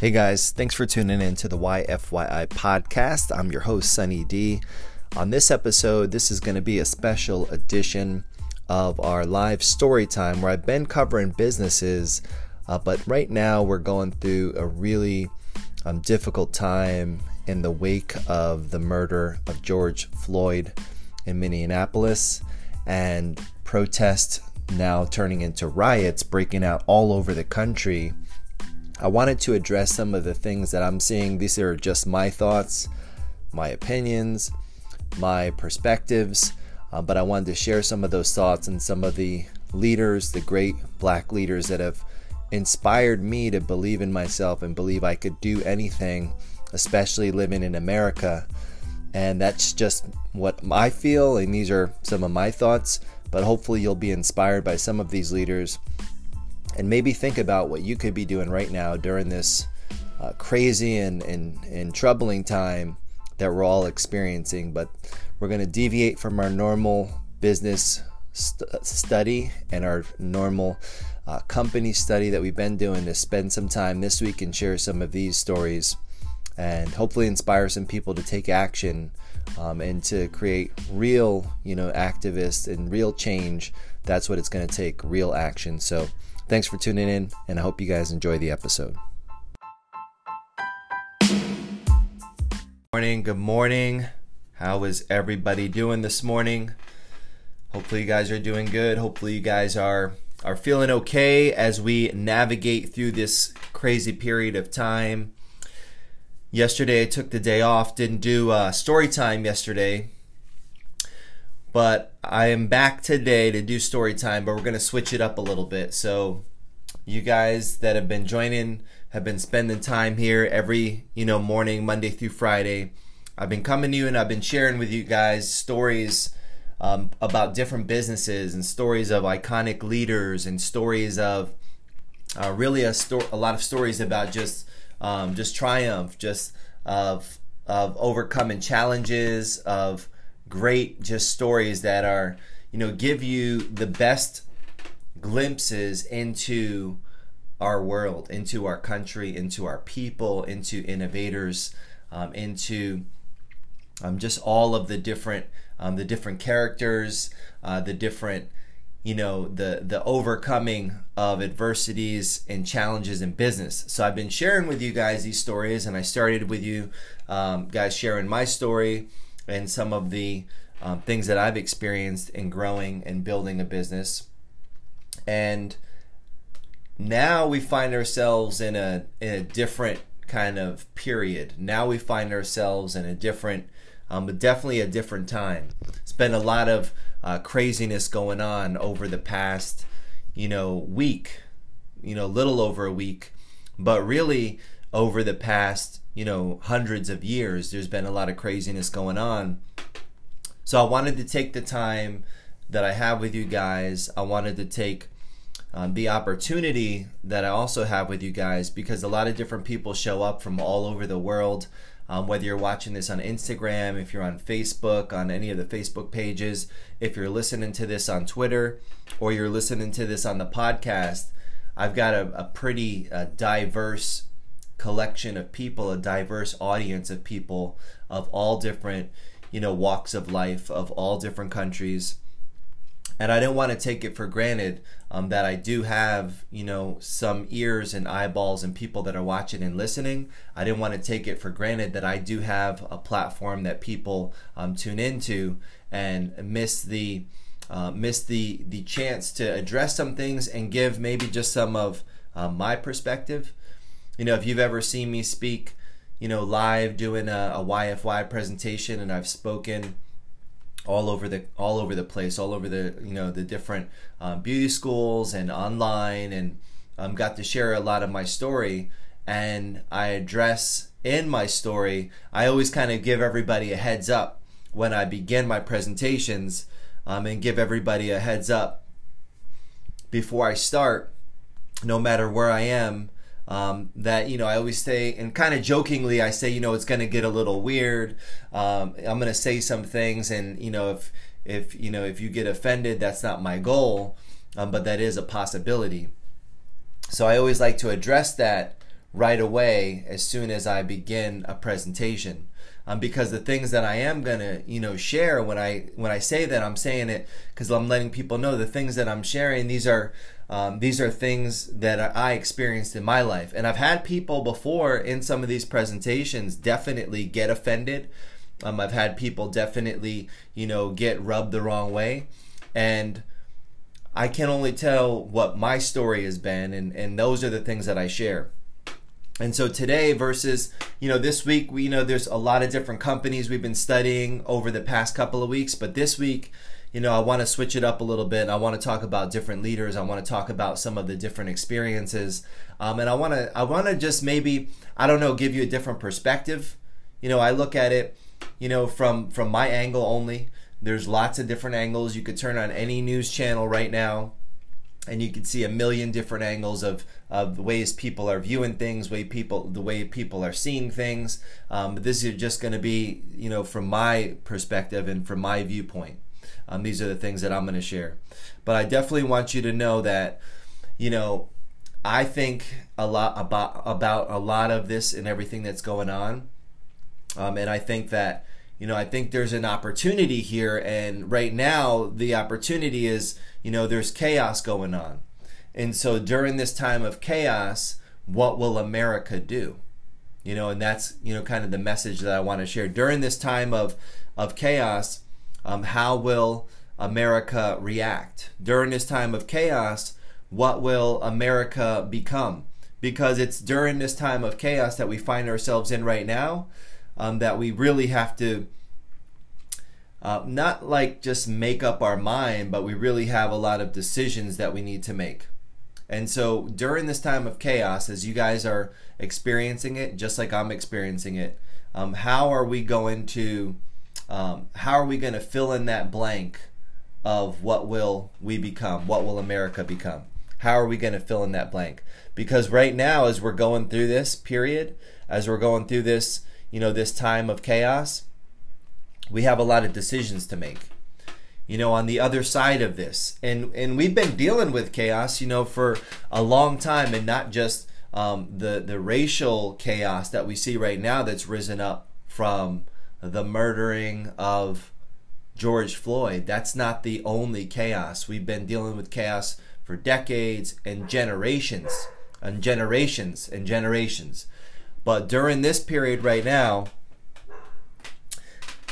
Hey guys, thanks for tuning in to the YFYI podcast. I'm your host, Sunny D. On this episode, this is going to be a special edition of our live story time where I've been covering businesses, uh, but right now we're going through a really um, difficult time in the wake of the murder of George Floyd in Minneapolis and protests now turning into riots breaking out all over the country I wanted to address some of the things that I'm seeing. These are just my thoughts, my opinions, my perspectives, uh, but I wanted to share some of those thoughts and some of the leaders, the great black leaders that have inspired me to believe in myself and believe I could do anything, especially living in America. And that's just what I feel, and these are some of my thoughts. But hopefully, you'll be inspired by some of these leaders and maybe think about what you could be doing right now during this uh, crazy and, and, and troubling time that we're all experiencing. But we're going to deviate from our normal business st- study and our normal uh, company study that we've been doing to spend some time this week and share some of these stories and hopefully inspire some people to take action um, and to create real, you know, activists and real change. That's what it's going to take, real action. So Thanks for tuning in, and I hope you guys enjoy the episode. Morning, good morning. How is everybody doing this morning? Hopefully you guys are doing good. Hopefully you guys are are feeling okay as we navigate through this crazy period of time. Yesterday I took the day off, didn't do uh, story time yesterday but I am back today to do story time, but we're going to switch it up a little bit. So, you guys that have been joining have been spending time here every, you know, morning, Monday through Friday. I've been coming to you and I've been sharing with you guys stories um, about different businesses and stories of iconic leaders and stories of uh, really a, sto- a lot of stories about just um, just triumph, just of of overcoming challenges, of great just stories that are you know give you the best glimpses into our world into our country into our people into innovators um, into um, just all of the different um, the different characters uh, the different you know the the overcoming of adversities and challenges in business. So i've been sharing with you guys these stories and i started with you um, guys sharing my story and some of the um, things that I've experienced in growing and building a business. And now we find ourselves in a in a different kind of period. Now we find ourselves in a different, um, but definitely a different time. It's been a lot of uh, craziness going on over the past, you know, week, you know, little over a week, but really over the past, you know, hundreds of years, there's been a lot of craziness going on. So I wanted to take the time that I have with you guys. I wanted to take um, the opportunity that I also have with you guys because a lot of different people show up from all over the world. Um, whether you're watching this on Instagram, if you're on Facebook, on any of the Facebook pages, if you're listening to this on Twitter, or you're listening to this on the podcast, I've got a, a pretty uh, diverse collection of people, a diverse audience of people of all different, you know, walks of life, of all different countries. And I didn't want to take it for granted um, that I do have, you know, some ears and eyeballs and people that are watching and listening. I didn't want to take it for granted that I do have a platform that people um, tune into and miss the uh, miss the the chance to address some things and give maybe just some of uh, my perspective you know, if you've ever seen me speak, you know, live doing a, a YFY presentation, and I've spoken all over the all over the place, all over the you know the different uh, beauty schools and online, and um, got to share a lot of my story. And I address in my story, I always kind of give everybody a heads up when I begin my presentations, um, and give everybody a heads up before I start, no matter where I am um, that you know I always say and kind of jokingly I say you know it's going to get a little weird. Um, I'm going to say some things and you know if if you know if you get offended that's not my goal, um, but that is a possibility. So I always like to address that right away as soon as I begin a presentation. Um, because the things that I am gonna, you know, share when I when I say that I'm saying it because I'm letting people know the things that I'm sharing. These are um, these are things that I experienced in my life, and I've had people before in some of these presentations definitely get offended. Um, I've had people definitely, you know, get rubbed the wrong way, and I can only tell what my story has been, and and those are the things that I share. And so today versus, you know, this week, we you know there's a lot of different companies we've been studying over the past couple of weeks, but this week, you know, I want to switch it up a little bit. I want to talk about different leaders. I want to talk about some of the different experiences, um, and I want to I want to just maybe I don't know give you a different perspective. You know, I look at it, you know, from from my angle only. There's lots of different angles. You could turn on any news channel right now and you can see a million different angles of, of the ways people are viewing things, way people the way people are seeing things. Um, but this is just going to be, you know, from my perspective and from my viewpoint. Um, these are the things that I'm going to share. But I definitely want you to know that, you know, I think a lot about about a lot of this and everything that's going on, um, and I think that you know I think there's an opportunity here, and right now the opportunity is you know, there's chaos going on. And so during this time of chaos, what will America do? You know, and that's, you know, kind of the message that I want to share. During this time of, of chaos, um, how will America react? During this time of chaos, what will America become? Because it's during this time of chaos that we find ourselves in right now um, that we really have to uh, not like just make up our mind, but we really have a lot of decisions that we need to make. And so during this time of chaos, as you guys are experiencing it, just like I'm experiencing it, um, how are we going to um, how are we going to fill in that blank of what will we become? What will America become? How are we going to fill in that blank? Because right now, as we're going through this period, as we're going through this, you know, this time of chaos, we have a lot of decisions to make you know on the other side of this and and we've been dealing with chaos you know for a long time and not just um, the the racial chaos that we see right now that's risen up from the murdering of George Floyd that's not the only chaos we've been dealing with chaos for decades and generations and generations and generations but during this period right now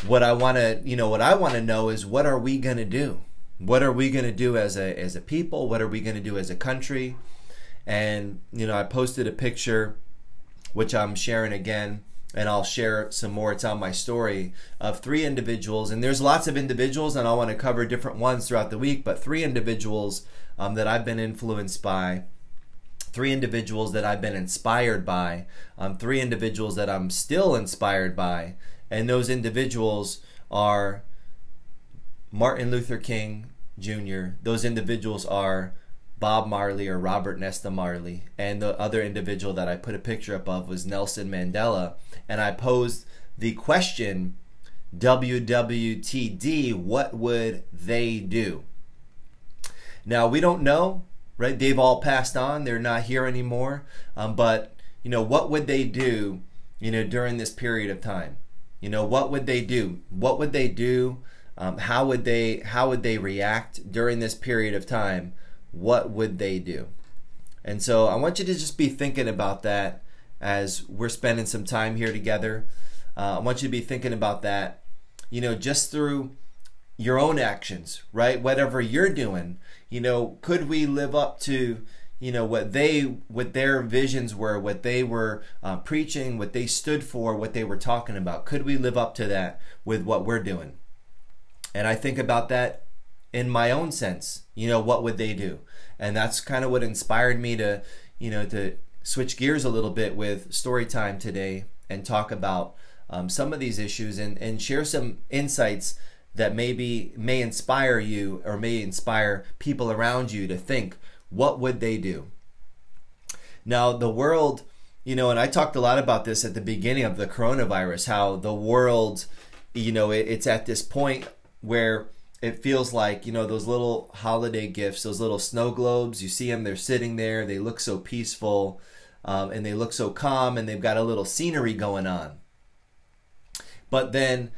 what I want to, you know, what I want to know is what are we going to do? What are we going to do as a as a people? What are we going to do as a country? And you know, I posted a picture which I'm sharing again and I'll share some more. It's on my story of three individuals, and there's lots of individuals, and I want to cover different ones throughout the week. But three individuals um, that I've been influenced by, three individuals that I've been inspired by, um, three individuals that I'm still inspired by, and those individuals are Martin Luther King Jr. Those individuals are Bob Marley or Robert Nesta Marley, and the other individual that I put a picture up of was Nelson Mandela. And I posed the question WWTD, what would they do? Now, we don't know, right? They've all passed on, they're not here anymore. Um, but, you know, what would they do, you know, during this period of time? You know, what would they do? What would they do? Um, how would they how would they react during this period of time? What would they do? And so I want you to just be thinking about that as we're spending some time here together. Uh, I want you to be thinking about that, you know, just through your own actions, right? Whatever you're doing, you know, could we live up to you know what they what their visions were what they were uh, preaching what they stood for what they were talking about could we live up to that with what we're doing and i think about that in my own sense you know what would they do and that's kind of what inspired me to you know to switch gears a little bit with story time today and talk about um, some of these issues and, and share some insights that maybe may inspire you or may inspire people around you to think what would they do? Now, the world, you know, and I talked a lot about this at the beginning of the coronavirus, how the world, you know, it, it's at this point where it feels like, you know, those little holiday gifts, those little snow globes, you see them, they're sitting there, they look so peaceful. um, and they look so calm and they've got a little scenery going on. But then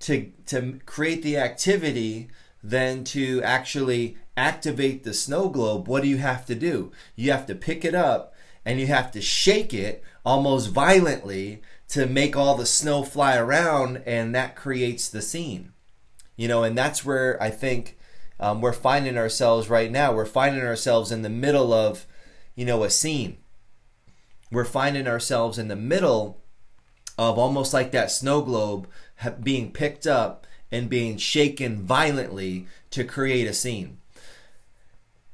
to to create the activity, then to actually activate the snow globe, what do you have to do? You have to pick it up and you have to shake it almost violently to make all the snow fly around, and that creates the scene. You know, and that's where I think um, we're finding ourselves right now. We're finding ourselves in the middle of, you know, a scene. We're finding ourselves in the middle of almost like that snow globe being picked up and being shaken violently to create a scene.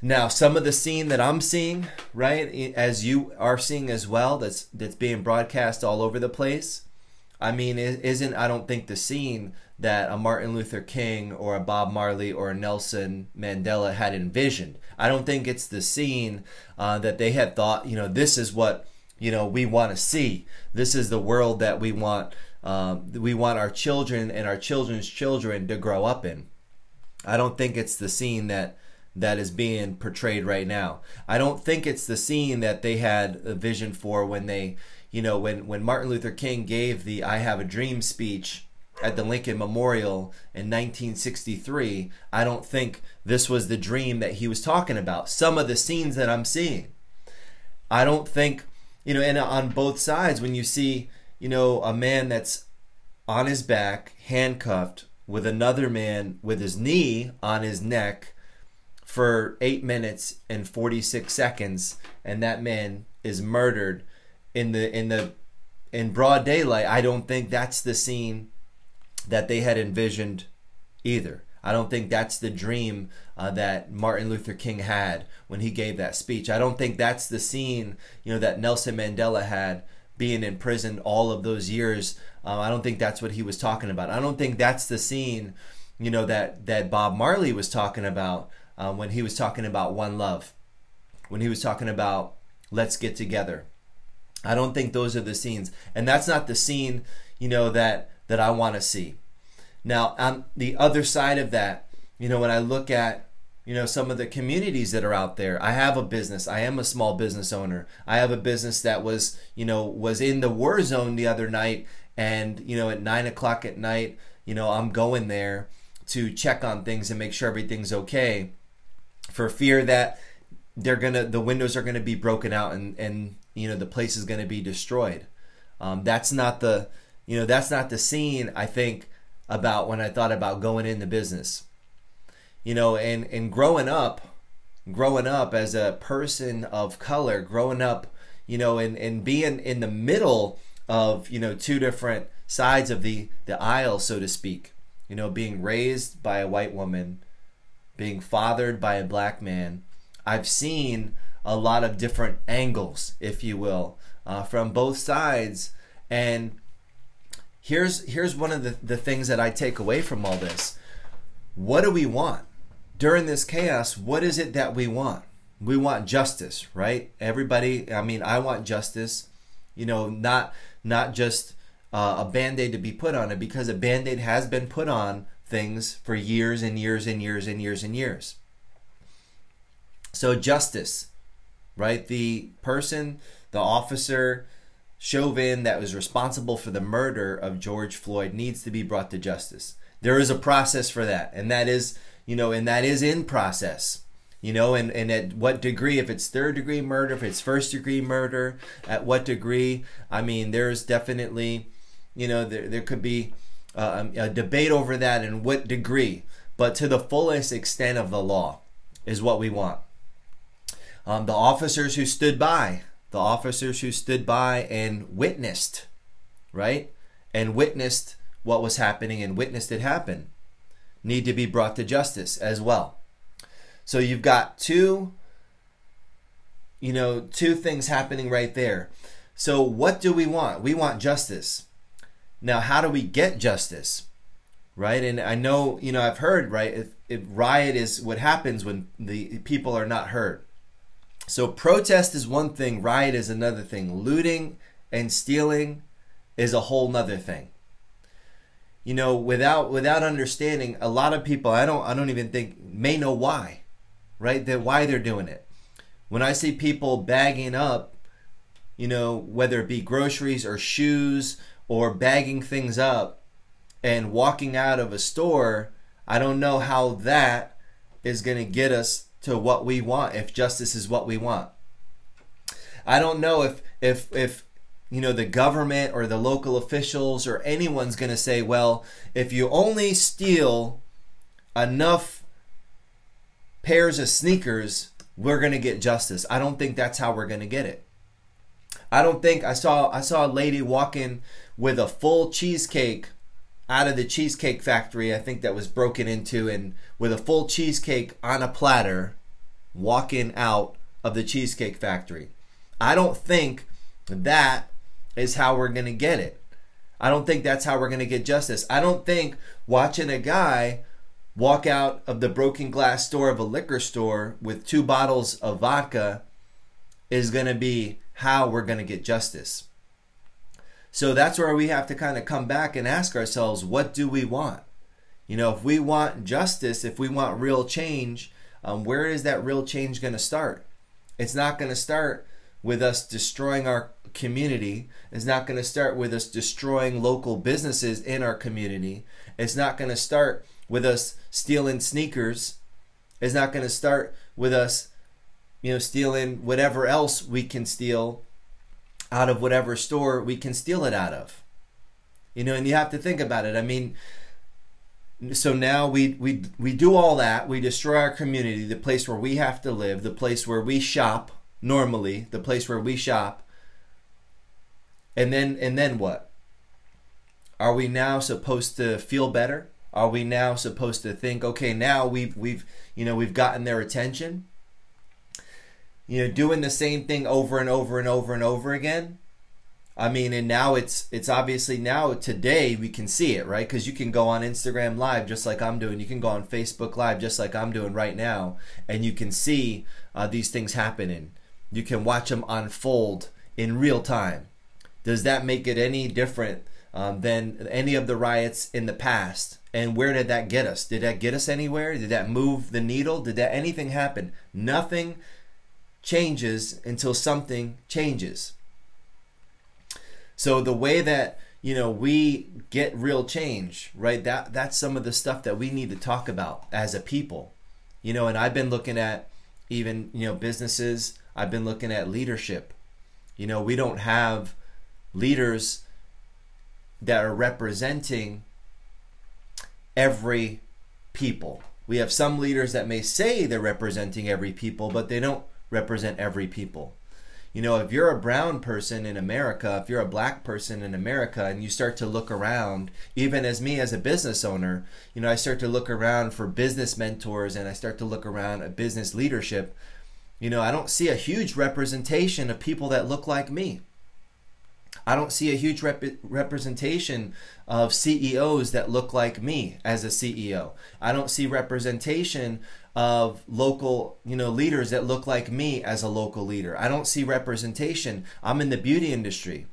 Now, some of the scene that I'm seeing, right, as you are seeing as well, that's that's being broadcast all over the place. I mean, it isn't I don't think the scene that a Martin Luther King or a Bob Marley or a Nelson Mandela had envisioned. I don't think it's the scene uh, that they had thought, you know, this is what you know we want to see. This is the world that we want. Um, we want our children and our children's children to grow up in. I don't think it's the scene that that is being portrayed right now. I don't think it's the scene that they had a vision for when they, you know, when when Martin Luther King gave the I have a dream speech at the Lincoln Memorial in 1963, I don't think this was the dream that he was talking about. Some of the scenes that I'm seeing. I don't think, you know, and on both sides when you see, you know, a man that's on his back, handcuffed with another man with his knee on his neck, for eight minutes and 46 seconds, and that man is murdered in the in the in broad daylight. I don't think that's the scene that they had envisioned either. I don't think that's the dream uh, that Martin Luther King had when he gave that speech. I don't think that's the scene, you know, that Nelson Mandela had being in prison all of those years. Uh, I don't think that's what he was talking about. I don't think that's the scene, you know, that that Bob Marley was talking about um, when he was talking about one love, when he was talking about let's get together. I don't think those are the scenes, and that's not the scene you know that that I want to see. Now, on the other side of that, you know, when I look at you know some of the communities that are out there i have a business i am a small business owner i have a business that was you know was in the war zone the other night and you know at nine o'clock at night you know i'm going there to check on things and make sure everything's okay for fear that they're gonna the windows are gonna be broken out and and you know the place is gonna be destroyed. Um, that's not the you know that's not the scene I think about when I thought about going into business. You know, and and growing up, growing up as a person of color, growing up, you know, and and being in the middle of you know two different sides of the the aisle, so to speak. You know, being raised by a white woman being fathered by a black man, I've seen a lot of different angles, if you will, uh, from both sides. And here's here's one of the, the things that I take away from all this. What do we want? During this chaos, what is it that we want? We want justice, right? Everybody, I mean, I want justice. You know, not not just uh, a band-aid to be put on it because a band-aid has been put on things for years and years and years and years and years. So, justice, right? The person, the officer, Chauvin, that was responsible for the murder of George Floyd needs to be brought to justice. There is a process for that, and that is, you know, and that is in process. You know, and, and at what degree, if it's third degree murder, if it's first degree murder, at what degree? I mean, there's definitely, you know, there, there could be uh, a debate over that and what degree, but to the fullest extent of the law is what we want. Um, the officers who stood by, the officers who stood by and witnessed, right? And witnessed what was happening and witnessed it happen, need to be brought to justice as well. So you've got two, you know, two things happening right there. So what do we want? We want justice. Now, how do we get justice? Right? And I know, you know, I've heard, right? If, if riot is what happens when the people are not heard. So protest is one thing, riot is another thing. Looting and stealing is a whole nother thing. You know, without without understanding, a lot of people I don't I don't even think may know why. Right? That why they're doing it. When I see people bagging up you know, whether it be groceries or shoes or bagging things up and walking out of a store, I don't know how that is going to get us to what we want if justice is what we want. I don't know if if if you know the government or the local officials or anyone's going to say, well, if you only steal enough pairs of sneakers, we're going to get justice. I don't think that's how we're going to get it. I don't think I saw I saw a lady walking with a full cheesecake out of the cheesecake factory. I think that was broken into and with a full cheesecake on a platter walking out of the cheesecake factory. I don't think that is how we're going to get it. I don't think that's how we're going to get justice. I don't think watching a guy walk out of the broken glass door of a liquor store with two bottles of vodka is going to be how we're going to get justice. So that's where we have to kind of come back and ask ourselves, what do we want? You know, if we want justice, if we want real change, um, where is that real change going to start? It's not going to start with us destroying our community. It's not going to start with us destroying local businesses in our community. It's not going to start with us stealing sneakers. It's not going to start with us, you know, stealing whatever else we can steal out of whatever store we can steal it out of. You know, and you have to think about it. I mean, so now we we we do all that. We destroy our community, the place where we have to live, the place where we shop normally, the place where we shop. And then and then what? Are we now supposed to feel better? Are we now supposed to think, okay, now we've we've you know we've gotten their attention? You know, doing the same thing over and over and over and over again. I mean, and now it's it's obviously now today we can see it, right? Because you can go on Instagram Live just like I'm doing. You can go on Facebook Live just like I'm doing right now, and you can see uh, these things happening. You can watch them unfold in real time. Does that make it any different um, than any of the riots in the past? And where did that get us? Did that get us anywhere? Did that move the needle? Did that anything happen? Nothing changes until something changes. So the way that you know we get real change, right? That that's some of the stuff that we need to talk about as a people. You know, and I've been looking at even, you know, businesses, I've been looking at leadership. You know, we don't have leaders that are representing every people. We have some leaders that may say they're representing every people, but they don't represent every people. You know, if you're a brown person in America, if you're a black person in America, and you start to look around, even as me as a business owner, you know, I start to look around for business mentors and I start to look around at business leadership, you know, I don't see a huge representation of people that look like me. I don't see a huge rep- representation of CEOs that look like me as a CEO. I don't see representation of local, you know, leaders that look like me as a local leader. I don't see representation. I'm in the beauty industry.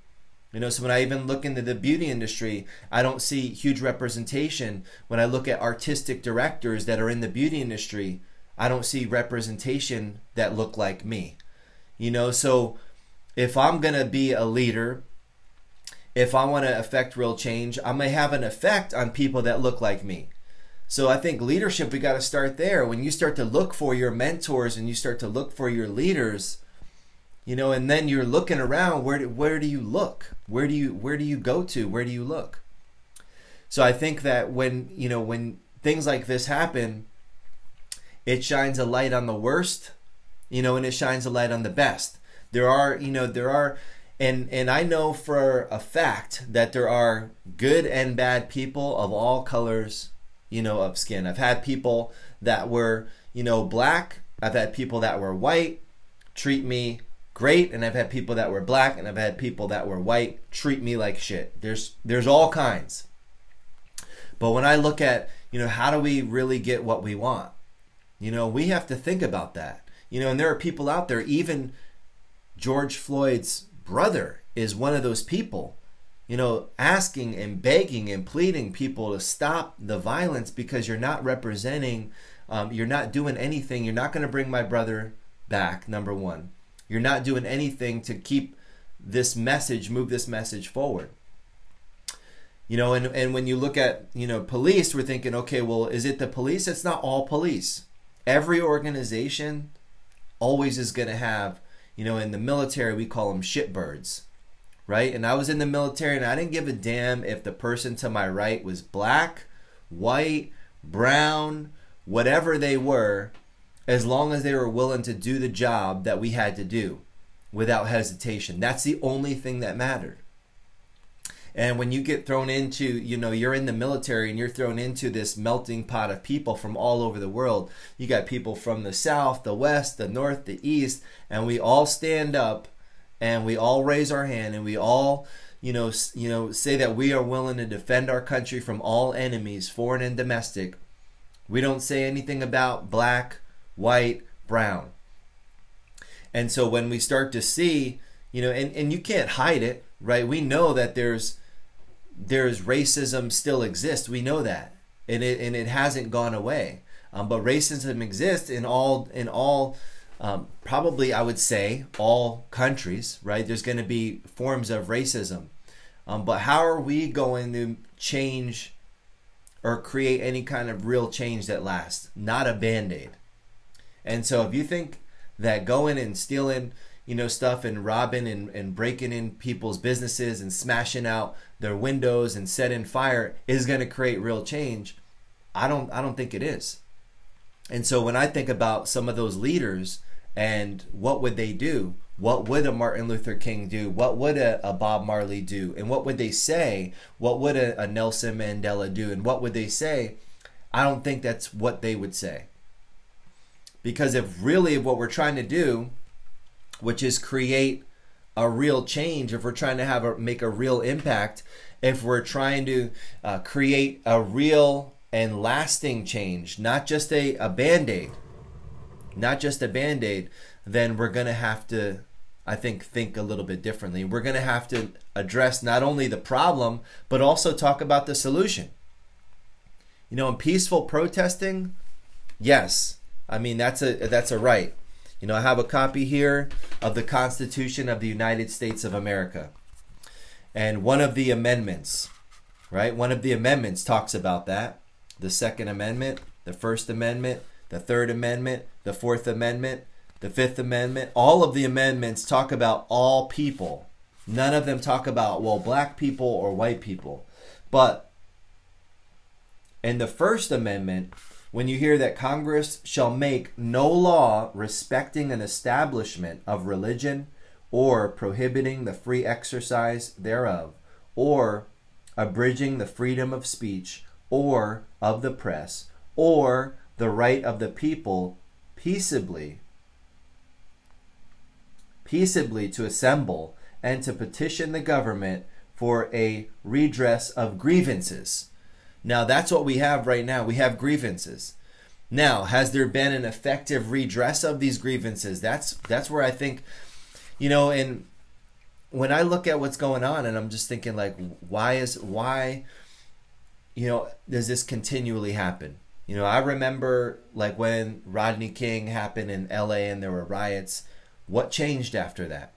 You know, so when I even look into the beauty industry, I don't see huge representation. When I look at artistic directors that are in the beauty industry, I don't see representation that look like me. You know, so if I'm going to be a leader, if I want to affect real change, I may have an effect on people that look like me. So I think leadership, we got to start there. When you start to look for your mentors and you start to look for your leaders, you know, and then you're looking around. Where do, where do you look? Where do you where do you go to? Where do you look? So I think that when you know when things like this happen, it shines a light on the worst, you know, and it shines a light on the best. There are you know there are and and I know for a fact that there are good and bad people of all colors you know, of skin. I've had people that were, you know, black. I've had people that were white treat me great, and I've had people that were black, and I've had people that were white treat me like shit. There's there's all kinds. But when I look at, you know, how do we really get what we want? You know, we have to think about that. You know, and there are people out there, even George Floyd's brother is one of those people you know, asking and begging and pleading people to stop the violence because you're not representing, um, you're not doing anything. You're not going to bring my brother back, number one. You're not doing anything to keep this message, move this message forward. You know, and, and when you look at, you know, police, we're thinking, okay, well, is it the police? It's not all police. Every organization always is going to have, you know, in the military, we call them shitbirds, right? And I was in the military and I didn't give a damn if the person to my right was black, white, brown, whatever they were, as long as they were willing to do the job that we had to do without hesitation. That's the only thing that mattered. And when you get thrown into, you know, you're in the military and you're thrown into this melting pot of people from all over the world. You got people from the south, the west, the north, the east, and we all stand up and we all raise our hand and we all, you know, you know, say that we are willing to defend our country from all enemies, foreign and domestic. We don't say anything about black, white, brown. And so when we start to see, you know, and, and you can't hide it, right? We know that there's there's racism still exists. We know that, and it and it hasn't gone away. Um, but racism exists in all in all um, probably I would say all countries. Right? There's going to be forms of racism. Um, but how are we going to change or create any kind of real change that lasts? Not a band aid. And so if you think that going and stealing you know stuff and robbing and, and breaking in people's businesses and smashing out their windows and setting fire is going to create real change i don't i don't think it is and so when i think about some of those leaders and what would they do what would a martin luther king do what would a, a bob marley do and what would they say what would a, a nelson mandela do and what would they say i don't think that's what they would say. Because if really what we're trying to do which is create a real change if we're trying to have a make a real impact if we're trying to uh, create a real and lasting change not just a, a band-aid not just a band-aid then we're going to have to i think think a little bit differently we're going to have to address not only the problem but also talk about the solution you know in peaceful protesting yes i mean that's a that's a right you know, I have a copy here of the Constitution of the United States of America. And one of the amendments, right? One of the amendments talks about that. The Second Amendment, the First Amendment, the Third Amendment, the Fourth Amendment, the Fifth Amendment. All of the amendments talk about all people. None of them talk about, well, black people or white people. But in the First Amendment, when you hear that Congress shall make no law respecting an establishment of religion or prohibiting the free exercise thereof or abridging the freedom of speech or of the press or the right of the people peaceably peaceably to assemble and to petition the government for a redress of grievances now, that's what we have right now. We have grievances. Now, has there been an effective redress of these grievances? That's that's where I think, you know, and when I look at what's going on, and I'm just thinking like, why is why, you know, does this continually happen? You know, I remember like when Rodney King happened in L.A. and there were riots. What changed after that?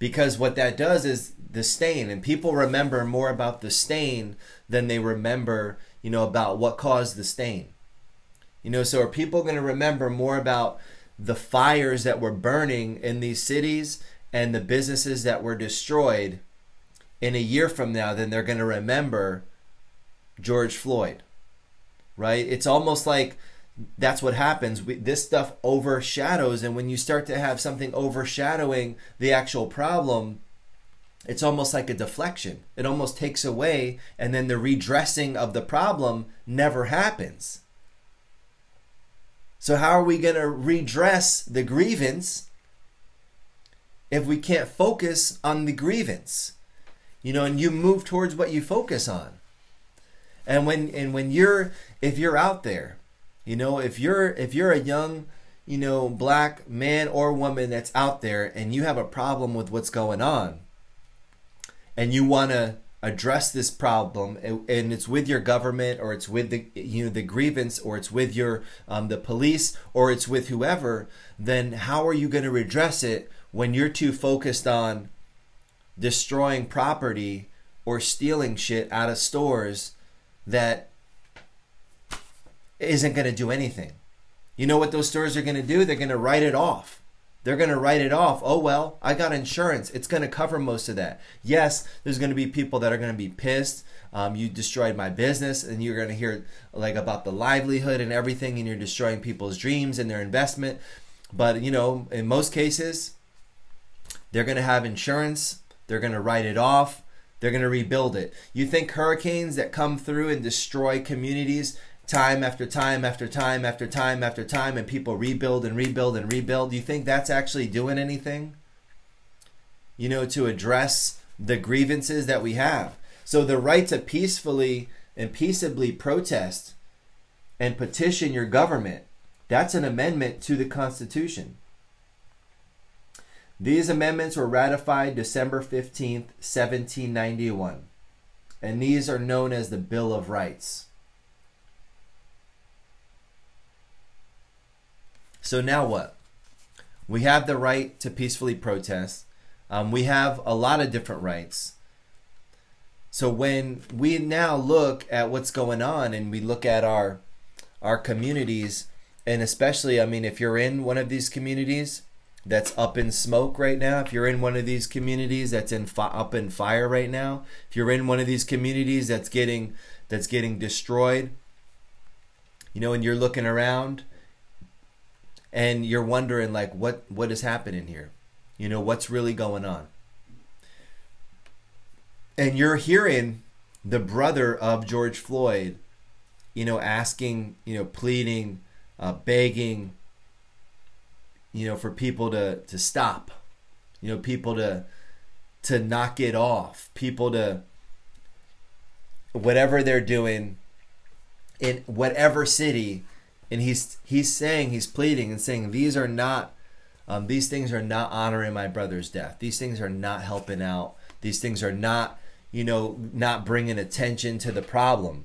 Because what that does is the stain, and people remember more about the stain than they remember, you know, about what caused the stain. You know, so are people going to remember more about the fires that were burning in these cities and the businesses that were destroyed in a year from now than they're going to remember George Floyd? Right? It's almost like that's what happens. We, this stuff overshadows, and when you start to have something overshadowing the actual problem, it's almost like a deflection. It almost takes away, and then the redressing of the problem never happens. So, how are we going to redress the grievance if we can't focus on the grievance? You know, and you move towards what you focus on. And when and when you're if you're out there, you know, if you're if you're a young, you know, black man or woman that's out there and you have a problem with what's going on, and you want to address this problem and it's with your government or it's with the you know the grievance or it's with your um, the police or it's with whoever then how are you going to redress it when you're too focused on destroying property or stealing shit out of stores that isn't going to do anything. You know what those stores are going to do? They're going to write it off. They're going to write it off. Oh, well, I got insurance. It's going to cover most of that. Yes, there's going to be people that are going to be pissed. Um, you destroyed my business, and you're going to hear like about the livelihood and everything, and you're destroying people's dreams and their investment. But, you know, in most cases, they're going to have insurance. They're going to write it off. They're going to rebuild it. You think hurricanes that come through and destroy communities time after time after time after time after time and people rebuild and rebuild and rebuild, do you think that's actually doing anything? You know, to address the grievances that we have. So the right to peacefully and peaceably protest and petition your government, that's an amendment to the Constitution. These amendments were ratified December 15th, 1791, and these are known as the Bill of Rights. So now what? We have the right to peacefully protest. Um, we have a lot of different rights. So when we now look at what's going on and we look at our our communities, and especially, I mean, if you're in one of these communities that's up in smoke right now, if you're in one of these communities that's in fi- up in fire right now, if you're in one of these communities that's getting that's getting destroyed, you know, and you're looking around and you're wondering like what what is happening here? You know what's really going on? And you're hearing the brother of george floyd you know asking you know pleading uh, begging you know for people to to stop you know people to to knock it off people to whatever they're doing in whatever city and he's he's saying he's pleading and saying these are not um, these things are not honoring my brother's death. These things are not helping out. These things are not you know not bringing attention to the problem.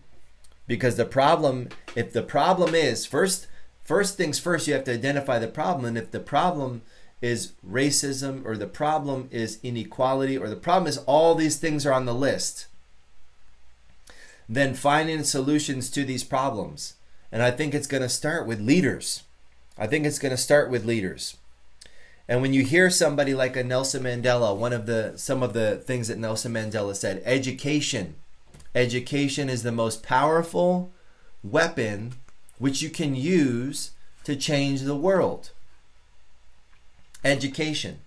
Because the problem if the problem is first first things first you have to identify the problem and if the problem is racism or the problem is inequality or the problem is all these things are on the list then finding solutions to these problems and I think it's going to start with leaders. I think it's going to start with leaders. And when you hear somebody like a Nelson Mandela, one of the some of the things that Nelson Mandela said, education. Education is the most powerful weapon which you can use to change the world. Education.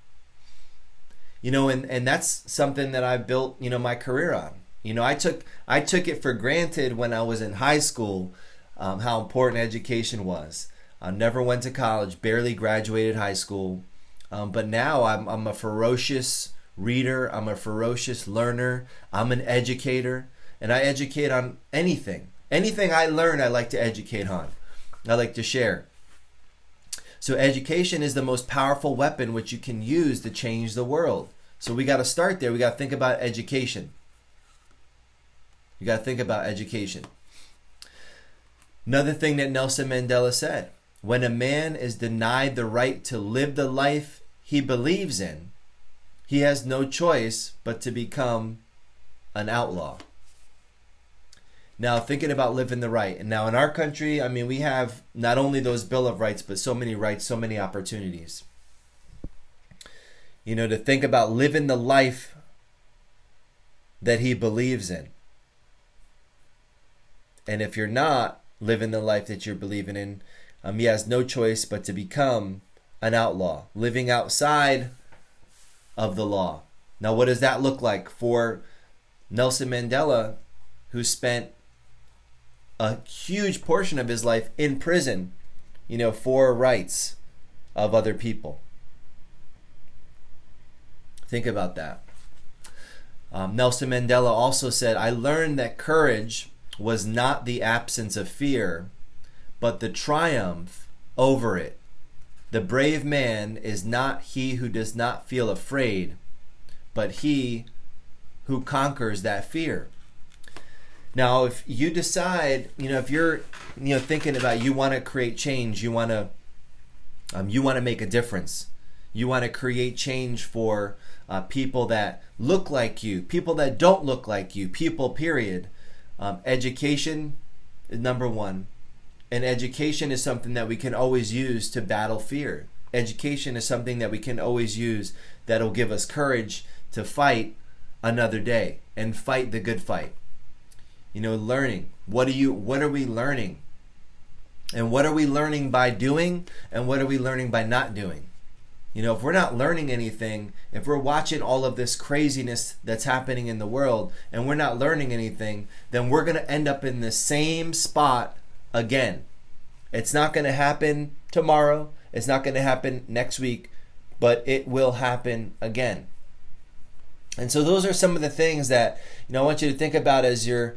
You know, and, and that's something that I built, you know, my career on. You know, I took I took it for granted when I was in high school um, how important education was. I never went to college, barely graduated high school, um, but now I'm, I'm a ferocious reader, I'm a ferocious learner, I'm an educator, and I educate on anything. Anything I learn, I like to educate on. I like to share. So, education is the most powerful weapon which you can use to change the world. So, we got to start there. We got to think about education. You got to think about education. Another thing that Nelson Mandela said when a man is denied the right to live the life he believes in, he has no choice but to become an outlaw. Now, thinking about living the right, and now in our country, I mean, we have not only those Bill of Rights, but so many rights, so many opportunities. You know, to think about living the life that he believes in. And if you're not, living the life that you're believing in. Um, he has no choice but to become an outlaw, living outside of the law. Now, what does that look like for Nelson Mandela, who spent a huge portion of his life in prison, you know, for rights of other people? Think about that. Um, Nelson Mandela also said, I learned that courage was not the absence of fear, but the triumph over it. The brave man is not he who does not feel afraid, but he who conquers that fear. Now, if you decide, you know, if you're, you know, thinking about you want to create change, you want to, um, you want to make a difference, You want to create change for uh, people that look like you, people that don't look like you, people, period. Um, education is number one. And education is something that we can always use to battle fear. Education is something that we can always use that'll give us courage to fight another day and fight the good fight. You know, learning. What are you what are we learning? And what are we learning by doing and what are we learning by not doing? You know, if we're not learning anything, if we're watching all of this craziness that's happening in the world and we're not learning anything, then we're going to end up in the same spot again. It's not going to happen tomorrow. It's not going to happen next week, but it will happen again. And so those are some of the things that you know I want you to think about as you're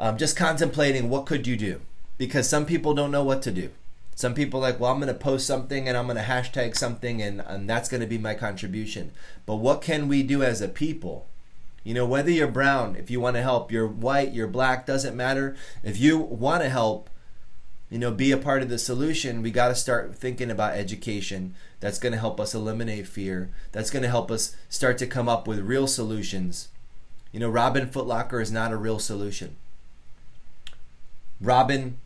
um, just contemplating what could you do because some people don't know what to do. Some people like, well, I'm going to post something and I'm going to hashtag something and, and that's going to be my contribution. But what can we do as a people? You know, whether you're brown, if you want to help, you're white, you're black, doesn't matter. If you want to help, you know, be a part of the solution, we got to start thinking about education. That's going to help us eliminate fear. That's going to help us start to come up with real solutions. You know, Robin Foot Locker is not a real solution. Robin,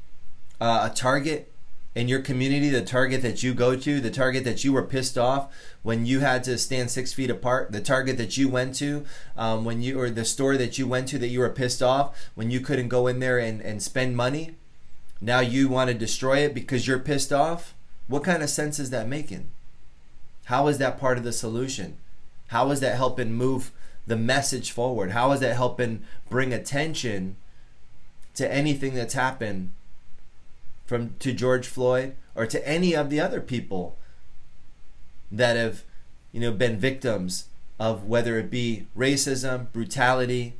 uh, a target in your community, the target that you go to, the target that you were pissed off when you had to stand six feet apart, the target that you went to, um, when you or the store that you went to that you were pissed off when you couldn't go in there and, and spend money. Now you want to destroy it because you're pissed off. What kind of sense is that making? How is that part of the solution? How is that helping move the message forward? How is that helping bring attention to anything that's happened from to George Floyd or to any of the other people that have you know been victims of whether it be racism, brutality,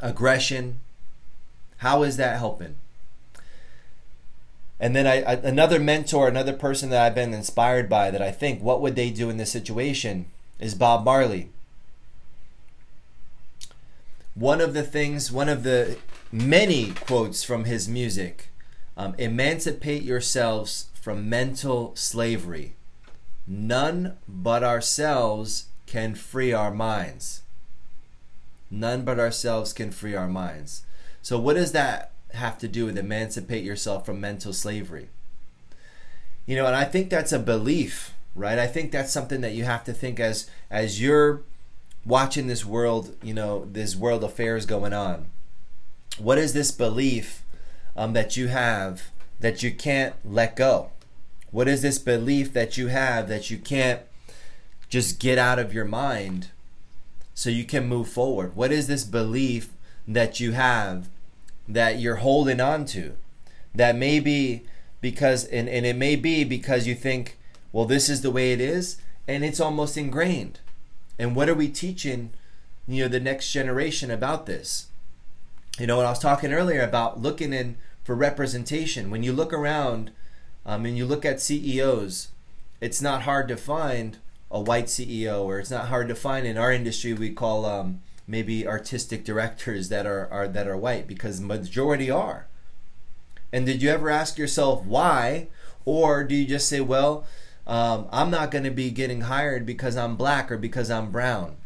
aggression. How is that helping? And then I, I, another mentor, another person that I've been inspired by that I think what would they do in this situation is Bob Marley. One of the things, one of the many quotes from his music um, emancipate yourselves from mental slavery. None but ourselves can free our minds. None but ourselves can free our minds. So, what does that have to do with emancipate yourself from mental slavery? You know, and I think that's a belief, right? I think that's something that you have to think as as you're watching this world, you know, this world affairs going on. What is this belief um, that you have that you can't let go? What is this belief that you have that you can't just get out of your mind so you can move forward? What is this belief that you have that you're holding on to? That maybe because, and, and it may be because you think, well, this is the way it is, and it's almost ingrained. And what are we teaching, you know, the next generation about this? You know, when I was talking earlier about looking in for representation. When you look around um, and you look at CEOs, it's not hard to find a white CEO, or it's not hard to find in our industry we call um, maybe artistic directors that are, are that are white because majority are. And did you ever ask yourself why, or do you just say, well, um, I'm not going to be getting hired because I'm black or because I'm brown?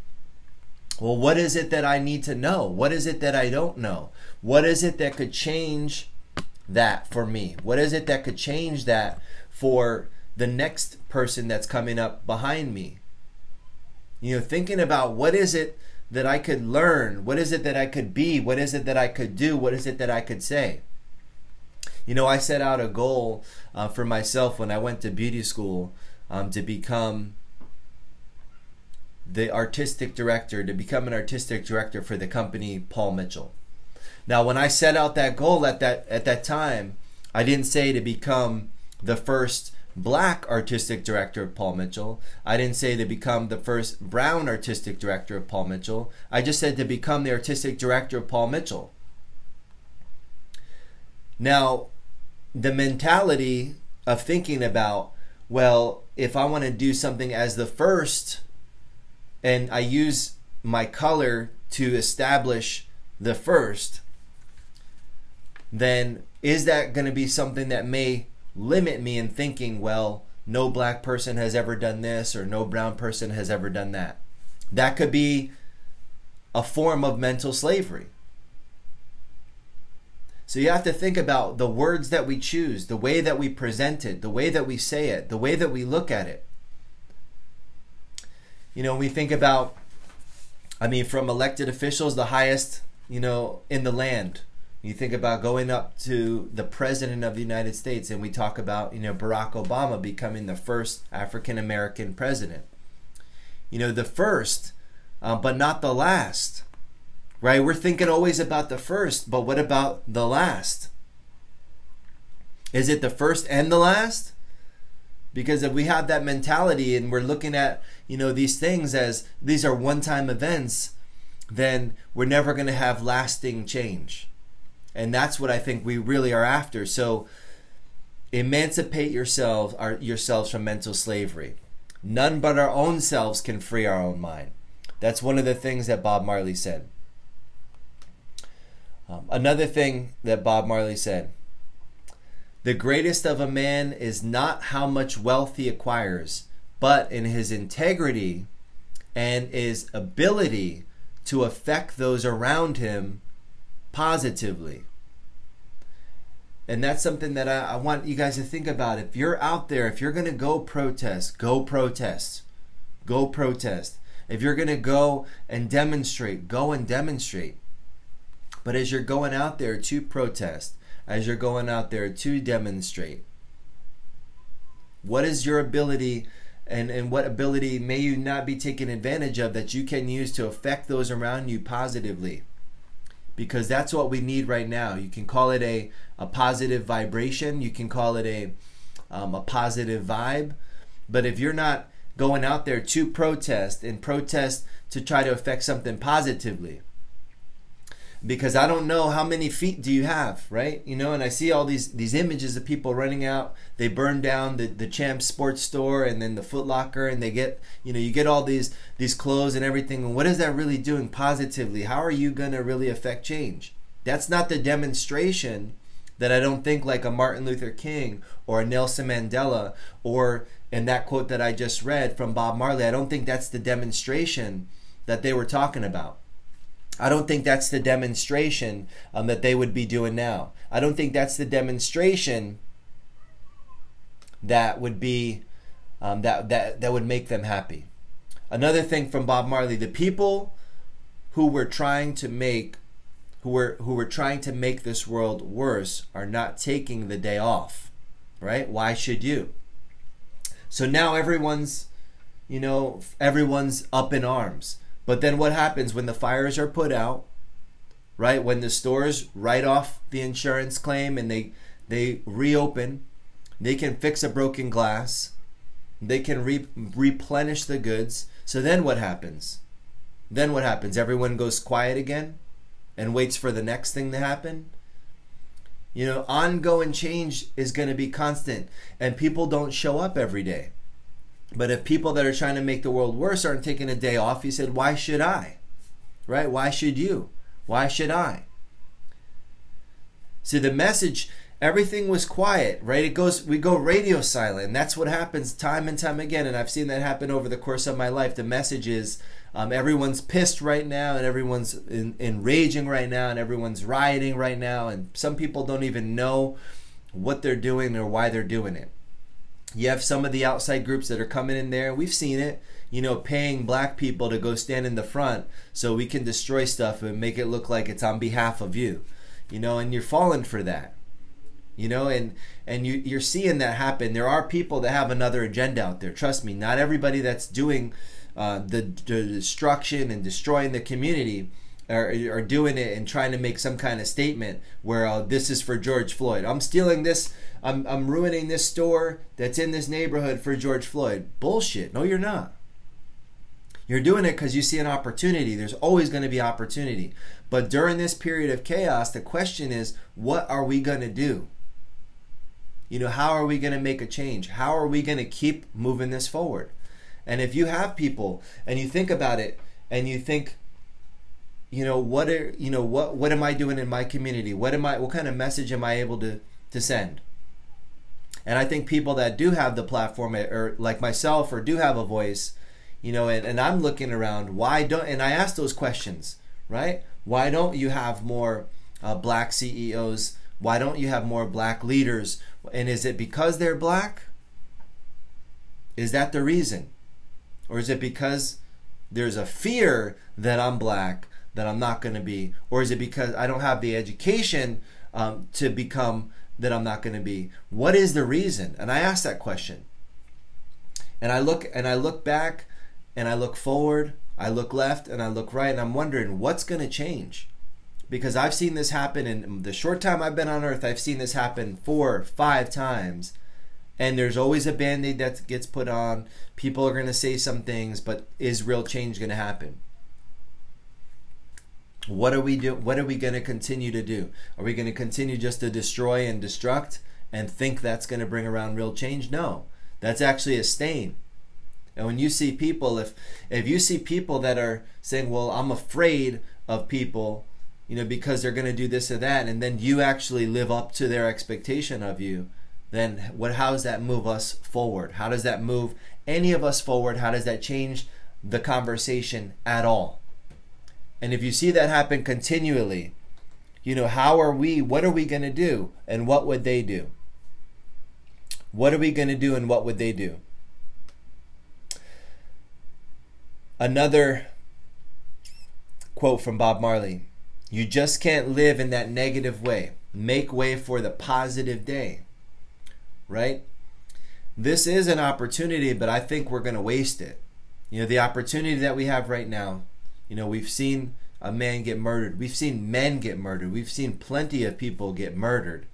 Well, what is it that I need to know? What is it that I don't know? What is it that could change that for me? What is it that could change that for the next person that's coming up behind me? You know, thinking about what is it that I could learn? What is it that I could be? What is it that I could do? What is it that I could say? You know, I set out a goal uh, for myself when I went to beauty school um, to become the artistic director, to become an artistic director for the company Paul Mitchell. Now, when I set out that goal at that at that time, I didn't say to become the first black artistic director of Paul Mitchell. I didn't say to become the first brown artistic director of Paul Mitchell. I just said to become the artistic director of Paul Mitchell. Now, the mentality of thinking about, well, if I want to do something as the first, and I use my color to establish the first, then is that going to be something that may limit me in thinking, well, no black person has ever done this or no brown person has ever done that. That could be a form of mental slavery. So you have to think about the words that we choose, the way that we present it, the way that we say it, the way that we look at it. You know, we think about, I mean, from elected officials, the highest, you know, in the land. You think about going up to the president of the United States, and we talk about, you know, Barack Obama becoming the first African American president. You know, the first, uh, but not the last, right? We're thinking always about the first, but what about the last? Is it the first and the last? Because if we have that mentality and we're looking at, you know, these things as these are one time events, then we're never going to have lasting change. And that's what I think we really are after. So emancipate yourselves our, yourselves from mental slavery. None but our own selves can free our own mind. That's one of the things that Bob Marley said. Um, another thing that Bob Marley said the greatest of a man is not how much wealth he acquires, but in his integrity and his ability to affect those around him positively. And that's something that I, I, want you guys to think about. If you're out there, if you're going to go protest, go protest. Go protest. If you're going to go and demonstrate, go and demonstrate. But as you're going out there to protest, as you're going out there to demonstrate? What is your ability and, and what ability may you not be taking advantage of that you can use to affect those around you positively? Because that's what we need right now. You can call it a, a positive vibration, you can call it a, um, a positive vibe. But if you're not going out there to protest and protest to try to affect something positively, because I don't know how many feet do you have, right? You know, and I see all these these images of people running out. They burn down the the Champ Sports Store and then the Foot Locker, and they get you know you get all these these clothes and everything. And what is that really doing positively? How are you gonna really affect change? That's not the demonstration that I don't think like a Martin Luther King or a Nelson Mandela or in that quote that I just read from Bob Marley. I don't think that's the demonstration that they were talking about. I don't think that's the demonstration um, that they would be doing now. I don't think that's the demonstration that would be um, that that that would make them happy. Another thing from Bob Marley: the people who were trying to make who were who were trying to make this world worse are not taking the day off. Right? Why should you? So now everyone's you know everyone's up in arms but then what happens when the fires are put out, right? When the stores write off the insurance claim and they they reopen, they can fix a broken glass, they can re- replenish the goods. So then what happens? Then what happens? Everyone goes quiet again and waits for the next thing to happen. You know, ongoing change is going to be constant, and people don't show up every day. But if people that are trying to make the world worse aren't taking a day off, he said, why should I? Right? Why should you? Why should I? See, the message, everything was quiet, right? It goes, we go radio silent. And that's what happens time and time again. And I've seen that happen over the course of my life. The message is, um, everyone's pissed right now and everyone's in, enraging right now and everyone's rioting right now. And some people don't even know what they're doing or why they're doing it you have some of the outside groups that are coming in there. We've seen it, you know, paying black people to go stand in the front so we can destroy stuff and make it look like it's on behalf of you, you know, and you're falling for that, you know, and and you you're seeing that happen. There are people that have another agenda out there. Trust me, not everybody that's doing uh, the, the destruction and destroying the community are, are doing it and trying to make some kind of statement where uh, this is for George Floyd. I'm stealing this. I'm, I'm ruining this store that's in this neighborhood for George Floyd. Bullshit. No, you're not. You're doing it because you see an opportunity. There's always going to be opportunity. But during this period of chaos, the question is, what are we going to do? You know, how are we going to make a change? How are we going to keep moving this forward? And if you have people and you think about it and you think, you know what are you know what what am i doing in my community what am i what kind of message am i able to to send And I think people that do have the platform, or like myself, or do have a voice, you know, and, and I'm looking around, why don't, and I ask those questions, right? Why don't you have more uh, black CEOs? Why don't you have more black leaders? And is it because they're black? Is that the reason? Or is it because there's a fear that I'm black that I'm not going to be? Or is it because I don't have the education um, to become that I'm not going to be? What is the reason? And I ask that question. And I look and I look back and I look forward, I look left and I look right and I'm wondering what's going to change? Because I've seen this happen in the short time I've been on earth, I've seen this happen four, five times. And there's always a band aid that gets put on. People are going to say some things, but is real change going to happen? What are we do? What are we going to continue to do? Are we going to continue just to destroy and destruct and think that's going to bring around real change? No, that's actually a stain. And when you see people, if if you see people that are saying, "Well, I'm afraid of people," you know, because they're going to do this or that, and then you actually live up to their expectation of you, then what? How does that move us forward? How does that move any of us forward? How does that change the conversation at all? And if you see that happen continually, you know, how are we, what are we going to do? And what would they do? What are we going to do and what would they do? Another quote from Bob Marley You just can't live in that negative way. Make way for the positive day. Right? This is an opportunity, but I think we're going to waste it. You know, the opportunity that we have right now you know, we've seen a man get murdered. We've seen men get murdered. We've seen plenty of people get murdered.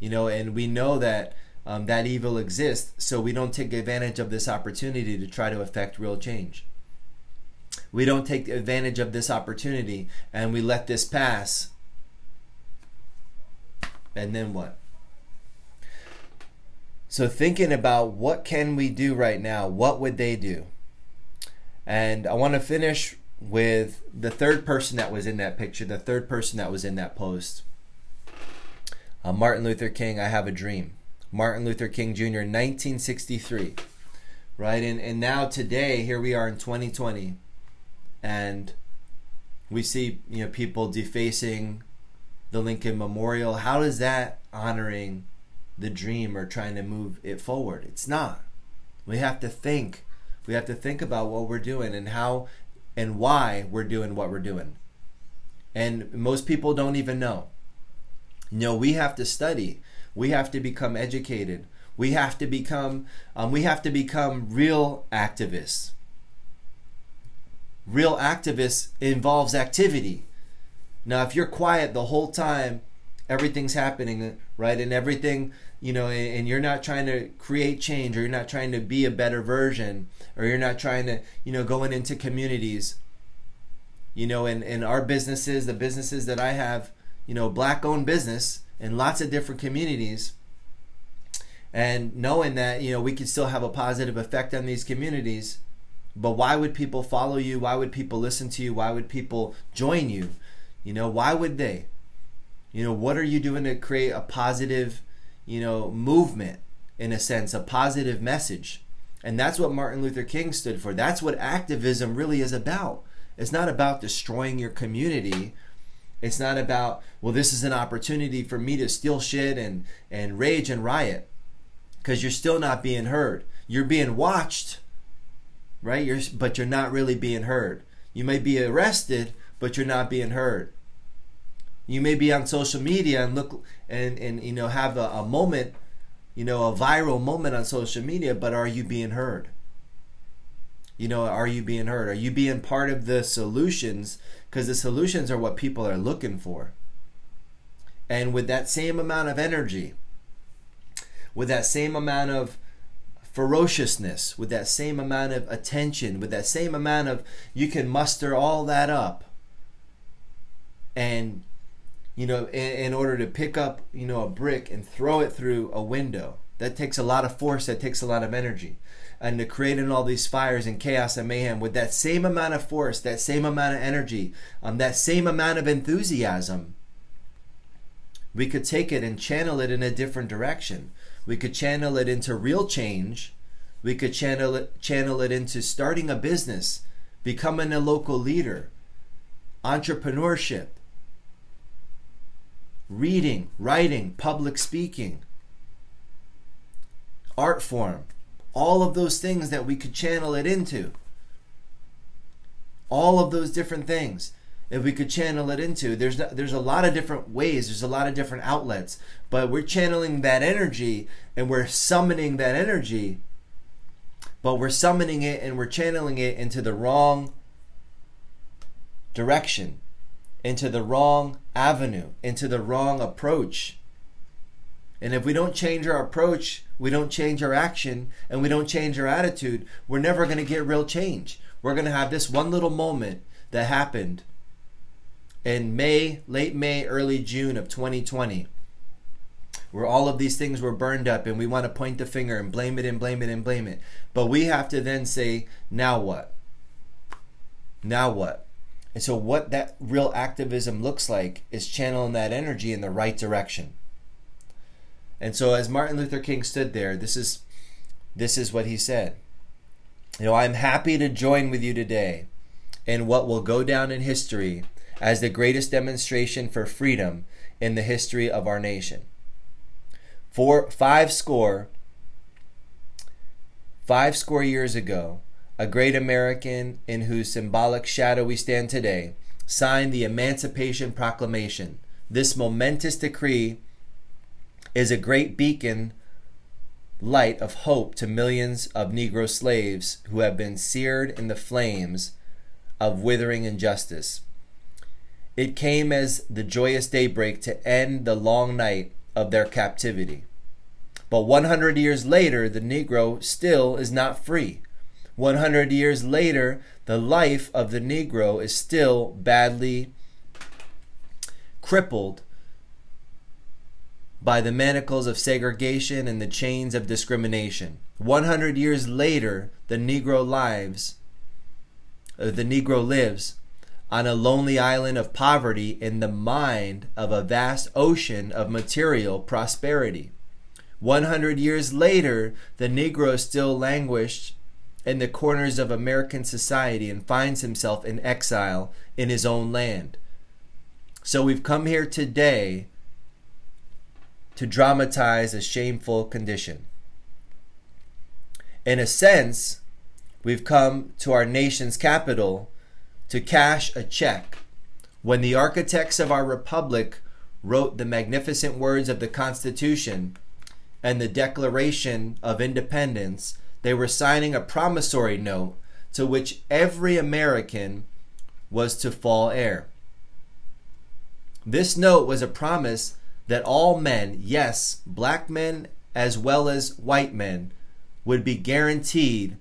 You know, and we know that um, that evil exists, so we don't take advantage of this opportunity to try to affect real change. We don't take advantage of this opportunity and we let this pass. And then what? So thinking about what can we do right now? What would they do? And I want to finish with the third person that was in that picture, the third person that was in that post. Uh, Martin Luther King, I Have a Dream. Martin Luther King Jr., 1963. Right? And, and now, today, here we are in 2020, and we see you know people defacing the Lincoln Memorial. How is that honoring the dream or trying to move it forward? It's not. We have to think. We have to think about what we're doing and how and why we're doing what we're doing. And most people don't even know. You know, we have to study. We have to become educated. We have to become um, we have to become real activists. Real activists involves activity. Now, if you're quiet the whole time, everything's happening, right? And everything, you know, and you're not trying to create change or you're not trying to be a better version or you're not trying to, you know, going into communities. You know, in, in our businesses, the businesses that I have, you know, black owned business in lots of different communities. And knowing that, you know, we can still have a positive effect on these communities. But why would people follow you? Why would people listen to you? Why would people join you? You know, why would they? You know, what are you doing to create a positive, you know, movement in a sense, a positive message? And that's what Martin Luther King stood for. That's what activism really is about. It's not about destroying your community. It's not about, well, this is an opportunity for me to steal shit and, and rage and riot. Because you're still not being heard. You're being watched, right? You're, but you're not really being heard. You may be arrested, but you're not being heard. You may be on social media and look and, and you know have a, a moment, you know, a viral moment on social media, but are you being heard? You know, are you being heard? Are you being part of the solutions? Because the solutions are what people are looking for. And with that same amount of energy, with that same amount of ferociousness, with that same amount of attention, with that same amount of, you can muster all that up and you know, in, in, order to pick up, you know, a brick and throw it through a window. That takes a lot of force, that takes a lot of energy. And to create in all these fires and chaos and mayhem with that same amount of force, that same amount of energy, um, that same amount of enthusiasm, we could take it and channel it in a different direction. We could channel it into real change. We could channel it, channel it into starting a business, becoming a local leader, entrepreneurship, reading, writing, public speaking, art form, all of those things that we could channel it into. All of those different things if we could channel it into there's there's a lot of different ways there's a lot of different outlets but we're channeling that energy and we're summoning that energy but we're summoning it and we're channeling it into the wrong direction into the wrong avenue into the wrong approach and if we don't change our approach we don't change our action and we don't change our attitude we're never going to get real change we're going to have this one little moment that happened in May, late May, early June of 2020, where all of these things were burned up and we want to point the finger and blame it and blame it and blame it. But we have to then say, now what? Now what? And so, what that real activism looks like is channeling that energy in the right direction. And so, as Martin Luther King stood there, this is this is what he said. You know, I'm happy to join with you today in what will go down in history as the greatest demonstration for freedom in the history of our nation. For five score, five score years ago, a great American in whose symbolic shadow we stand today signed the Emancipation Proclamation. This momentous decree is a great beacon light of hope to millions of Negro slaves who have been seared in the flames of withering injustice. It came as the joyous daybreak to end the long night of their captivity. But 100 years later, the Negro still is not free. 100 years later, the life of the Negro is still badly crippled by the manacles of segregation and the chains of discrimination. 100 years later, the Negro lives, uh, the Negro lives on a lonely island of poverty in the mind of a vast ocean of material prosperity. 100 years later, the Negro still languished in the corners of American society and finds himself in exile in his own land. So we've come here today to dramatize a shameful condition. In a sense, we've come to our nation's capital to cash a check. When the architects of our republic wrote the magnificent words of the Constitution and the Declaration of Independence, they were signing a promissory note to which every American was to fall heir. This note was a promise that all men, yes, black men as well as white men, would be guaranteed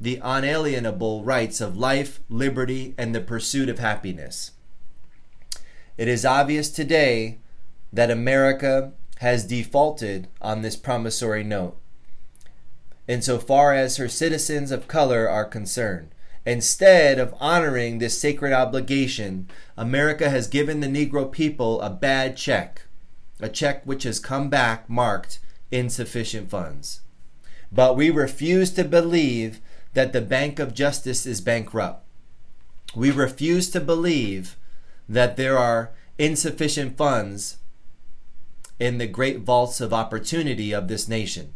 the unalienable rights of life, liberty, and the pursuit of happiness. It is obvious today that America has defaulted on this promissory note, insofar as her citizens of color are concerned. Instead of honoring this sacred obligation, America has given the Negro people a bad check, a check which has come back marked insufficient funds. But we refuse to believe that the Bank of Justice is bankrupt. We refuse to believe that there are insufficient funds in the great vaults of opportunity of this nation.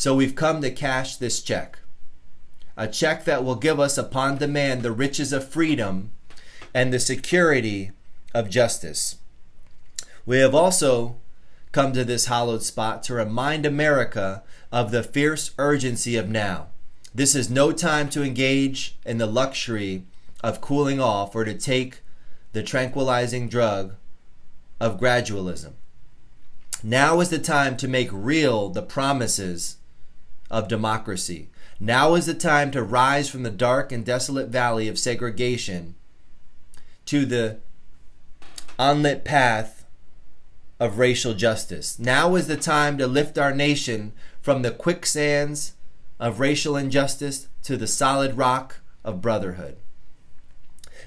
So we've come to cash this check. A check that will give us upon demand the riches of freedom and the security of justice. We have also come to this hallowed spot to remind America of the fierce urgency of now. This is no time to engage in the luxury of cooling off or to take the tranquilizing drug of gradualism. Now is the time to make real the promises of democracy. Now is the time to rise from the dark and desolate valley of segregation to the unlit path of racial justice. Now is the time to lift our nation from the quicksands of racial injustice to the solid rock of brotherhood.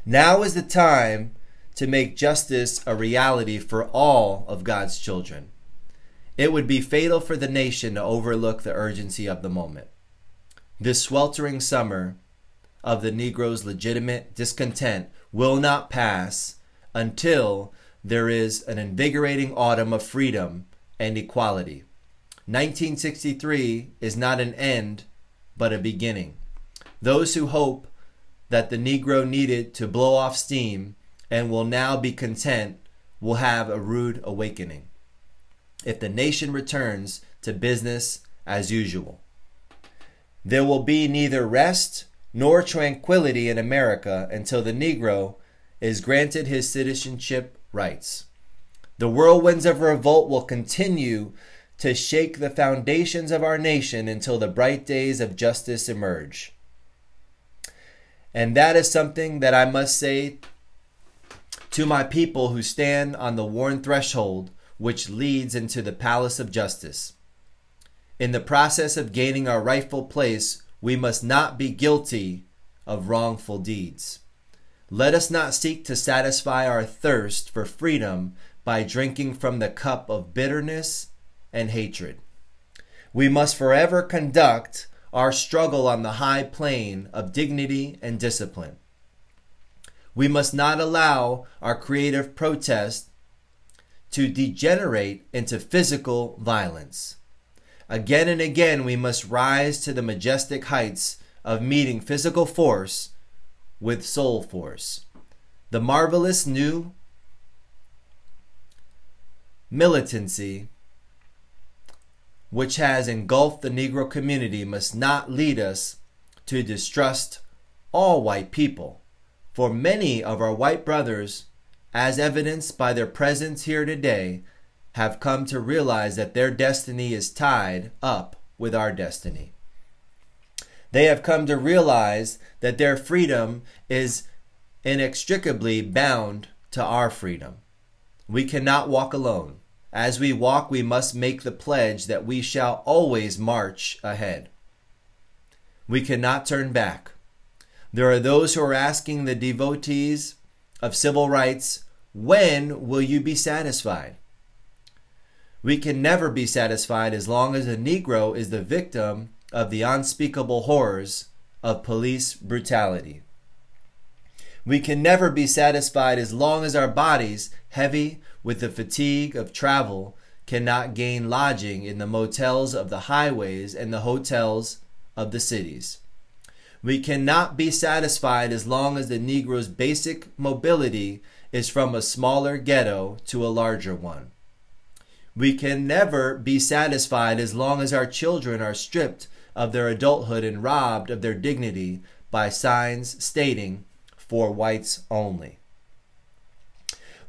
Now is the time to make justice a reality for all of God's children. It would be fatal for the nation to overlook the urgency of the moment. This sweltering summer of the Negro's legitimate discontent will not pass until there is an invigorating autumn of freedom and equality. 1963 is not an end, but a beginning. Those who hope that the Negro needed to blow off steam and will now be content will have a rude awakening if the nation returns to business as usual. There will be neither rest nor tranquility in America until the Negro is granted his citizenship rights. The whirlwinds of revolt will continue to shake the foundations of our nation until the bright days of justice emerge. And that is something that I must say to my people who stand on the worn threshold which leads into the palace of justice. In the process of gaining our rightful place, we must not be guilty of wrongful deeds. Let us not seek to satisfy our thirst for freedom by drinking from the cup of bitterness and hatred. We must forever conduct our struggle on the high plane of dignity and discipline. We must not allow our creative protest to degenerate into physical violence. Again and again, we must rise to the majestic heights of meeting physical force with soul force. The marvelous new militancy which has engulfed the Negro community must not lead us to distrust all white people. For many of our white brothers, as evidenced by their presence here today, have come to realize that their destiny is tied up with our destiny. They have come to realize that their freedom is inextricably bound to our freedom. We cannot walk alone. As we walk, we must make the pledge that we shall always march ahead. We cannot turn back. There are those who are asking the devotees of civil rights, when will you be satisfied? We can never be satisfied as long as a Negro is the victim of the unspeakable horrors of police brutality. We can never be satisfied as long as our bodies, heavy with the fatigue of travel, cannot gain lodging in the motels of the highways and the hotels of the cities. We cannot be satisfied as long as the Negro's basic mobility is from a smaller ghetto to a larger one. We can never be satisfied as long as our children are stripped of their adulthood and robbed of their dignity by signs stating for whites only.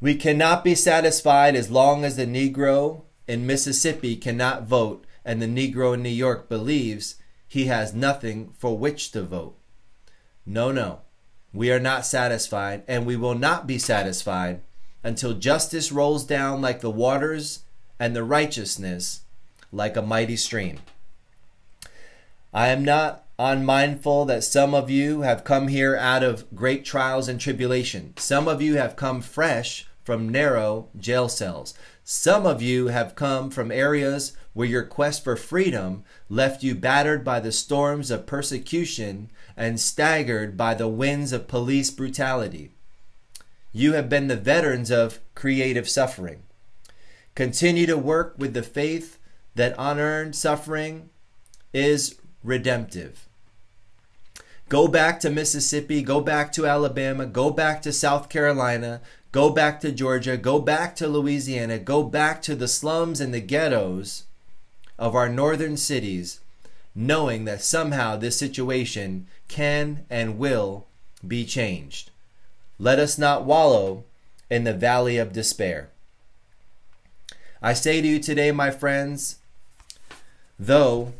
We cannot be satisfied as long as the Negro in Mississippi cannot vote and the Negro in New York believes he has nothing for which to vote. No, no. We are not satisfied, and we will not be satisfied until justice rolls down like the waters and the righteousness like a mighty stream. I am not unmindful that some of you have come here out of great trials and tribulation. Some of you have come fresh from narrow jail cells. Some of you have come from areas where your quest for freedom left you battered by the storms of persecution and staggered by the winds of police brutality. You have been the veterans of creative suffering. Continue to work with the faith that unearned suffering is redemptive. Go back to Mississippi, go back to Alabama, go back to South Carolina, go back to Georgia, go back to Louisiana, go back to the slums and the ghettos of our northern cities, knowing that somehow this situation can and will be changed. Let us not wallow in the valley of despair. I say to you today, my friends, though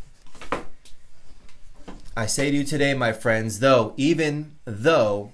I say to you today, my friends, though, even though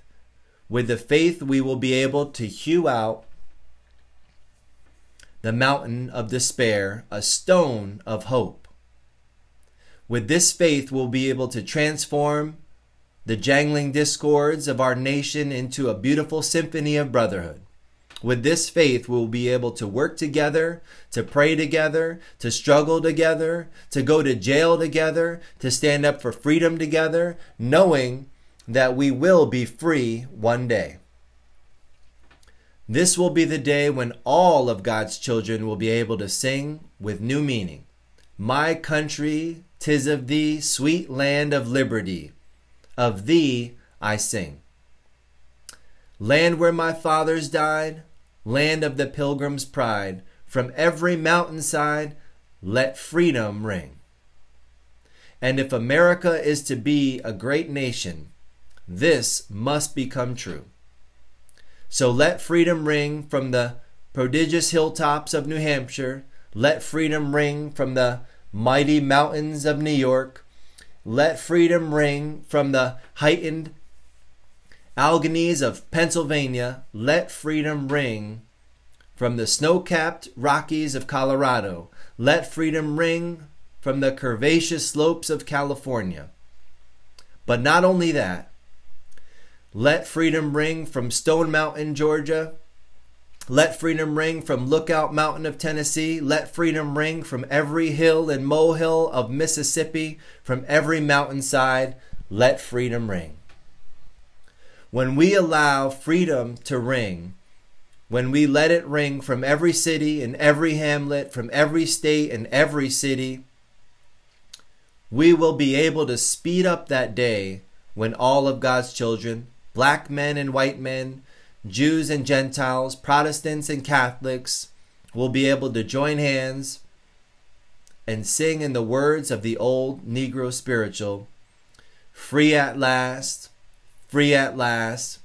With the faith, we will be able to hew out the mountain of despair, a stone of hope. With this faith, we'll be able to transform the jangling discords of our nation into a beautiful symphony of brotherhood. With this faith, we'll be able to work together, to pray together, to struggle together, to go to jail together, to stand up for freedom together, knowing that we will be free one day. This will be the day when all of God's children will be able to sing with new meaning. My country, tis of thee, sweet land of liberty. Of thee I sing. Land where my fathers died, land of the pilgrim's pride, from every mountainside, let freedom ring. And if America is to be a great nation, this must become true. So let freedom ring from the prodigious hilltops of New Hampshire. Let freedom ring from the mighty mountains of New York. Let freedom ring from the heightened Alleghenies of Pennsylvania, let freedom ring from the snow capped Rockies of Colorado. Let freedom ring from the curvaceous slopes of California. But not only that, let freedom ring from Stone Mountain, Georgia. Let freedom ring from Lookout Mountain of Tennessee. Let freedom ring from every hill and molehill of Mississippi, from every mountainside. Let freedom ring. When we allow freedom to ring, when we let it ring from every city and every hamlet, from every state and every city, we will be able to speed up that day when all of God's children, black men and white men, Jews and Gentiles, Protestants and Catholics, will be able to join hands and sing in the words of the old Negro spiritual Free at last, free at last.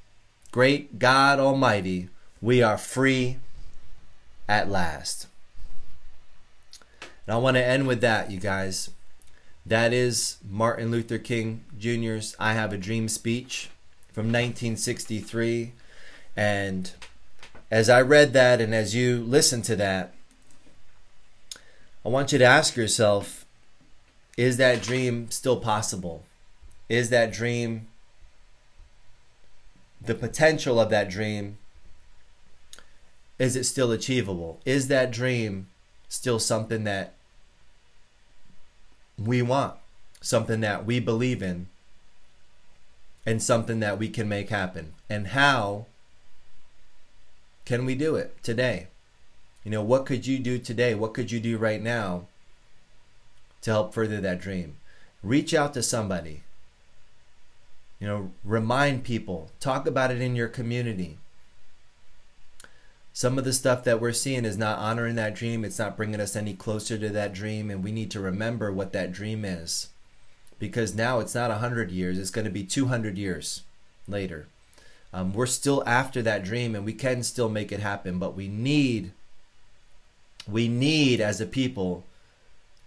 Great God Almighty, we are free at last. And I want to end with that, you guys. That is Martin Luther King Jr.'s I Have a Dream speech from 1963. And as I read that and as you listen to that, I want you to ask yourself is that dream still possible? Is that dream the potential of that dream is it still achievable is that dream still something that we want something that we believe in and something that we can make happen. And how can we do it today? You know, what could you do today? What could you do right now to help further that dream? Reach out to somebody. You know, remind people, talk about it in your community. Some of the stuff that we're seeing is not honoring that dream. It's not bringing us any closer to that dream. And we need to remember what that dream is. Because now it's not 100 years, it's going to be 200 years later. Um, we're still after that dream and we can still make it happen, but we need, we need as a people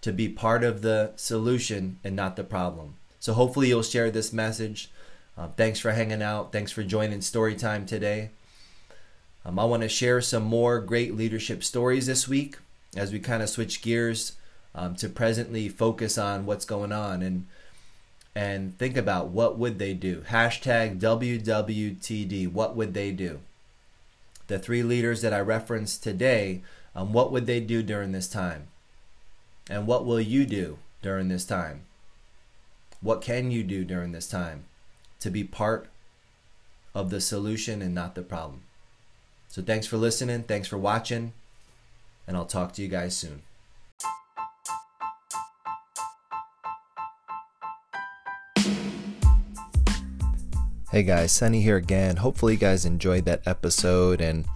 to be part of the solution and not the problem. So hopefully you'll share this message. Uh, thanks for hanging out. Thanks for joining Storytime today. Um, I want to share some more great leadership stories this week as we kind of switch gears um, to presently focus on what's going on and and think about what would they do. Hashtag WWTD. What would they do? The three leaders that I referenced today. Um, what would they do during this time? And what will you do during this time? What can you do during this time to be part of the solution and not the problem? So thanks for listening. Thanks for watching. And I'll talk to you guys soon. Hey guys, Sunny here again. Hopefully, you guys enjoyed that episode and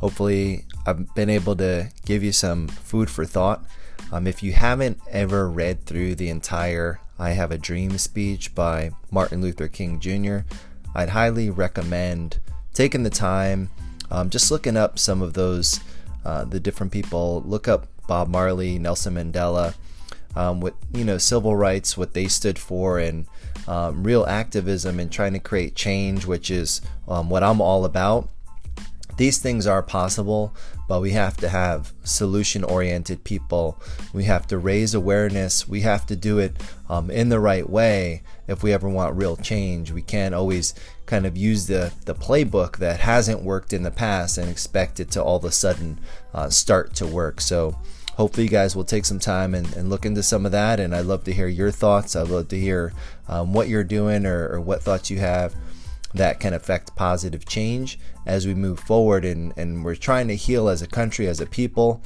hopefully, I've been able to give you some food for thought. Um, if you haven't ever read through the entire I Have a Dream speech by Martin Luther King Jr., I'd highly recommend taking the time um, just looking up some of those, uh, the different people, look up Bob Marley, Nelson Mandela, um, what you know, civil rights, what they stood for, and um, real activism and trying to create change, which is um, what I'm all about. These things are possible, but we have to have solution oriented people. We have to raise awareness. We have to do it um, in the right way if we ever want real change. We can't always kind of use the, the playbook that hasn't worked in the past and expect it to all of a sudden uh, start to work. So, hopefully you guys will take some time and, and, look into some of that and i'd love to hear your thoughts i'd love to hear um, what you're doing or, or, what thoughts you have that can affect positive change as we move forward and, and we're trying to heal as a country, as a people.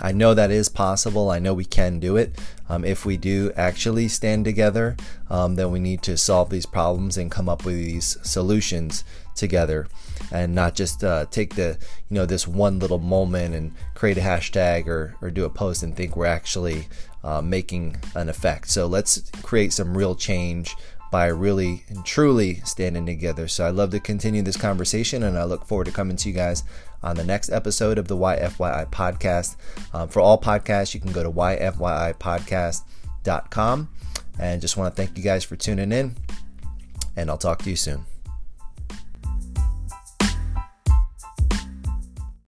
I know that is possible. I know we can do it. Um, if we do actually stand together, um, then we need to solve these problems and come up with these solutions together, and not just uh, take the you know this one little moment and create a hashtag or or do a post and think we're actually uh, making an effect. So let's create some real change by really and truly standing together. So I love to continue this conversation and I look forward to coming to you guys on the next episode of the YFYI podcast. Um, for all podcasts, you can go to YFYIpodcast.com. And just want to thank you guys for tuning in, and I'll talk to you soon.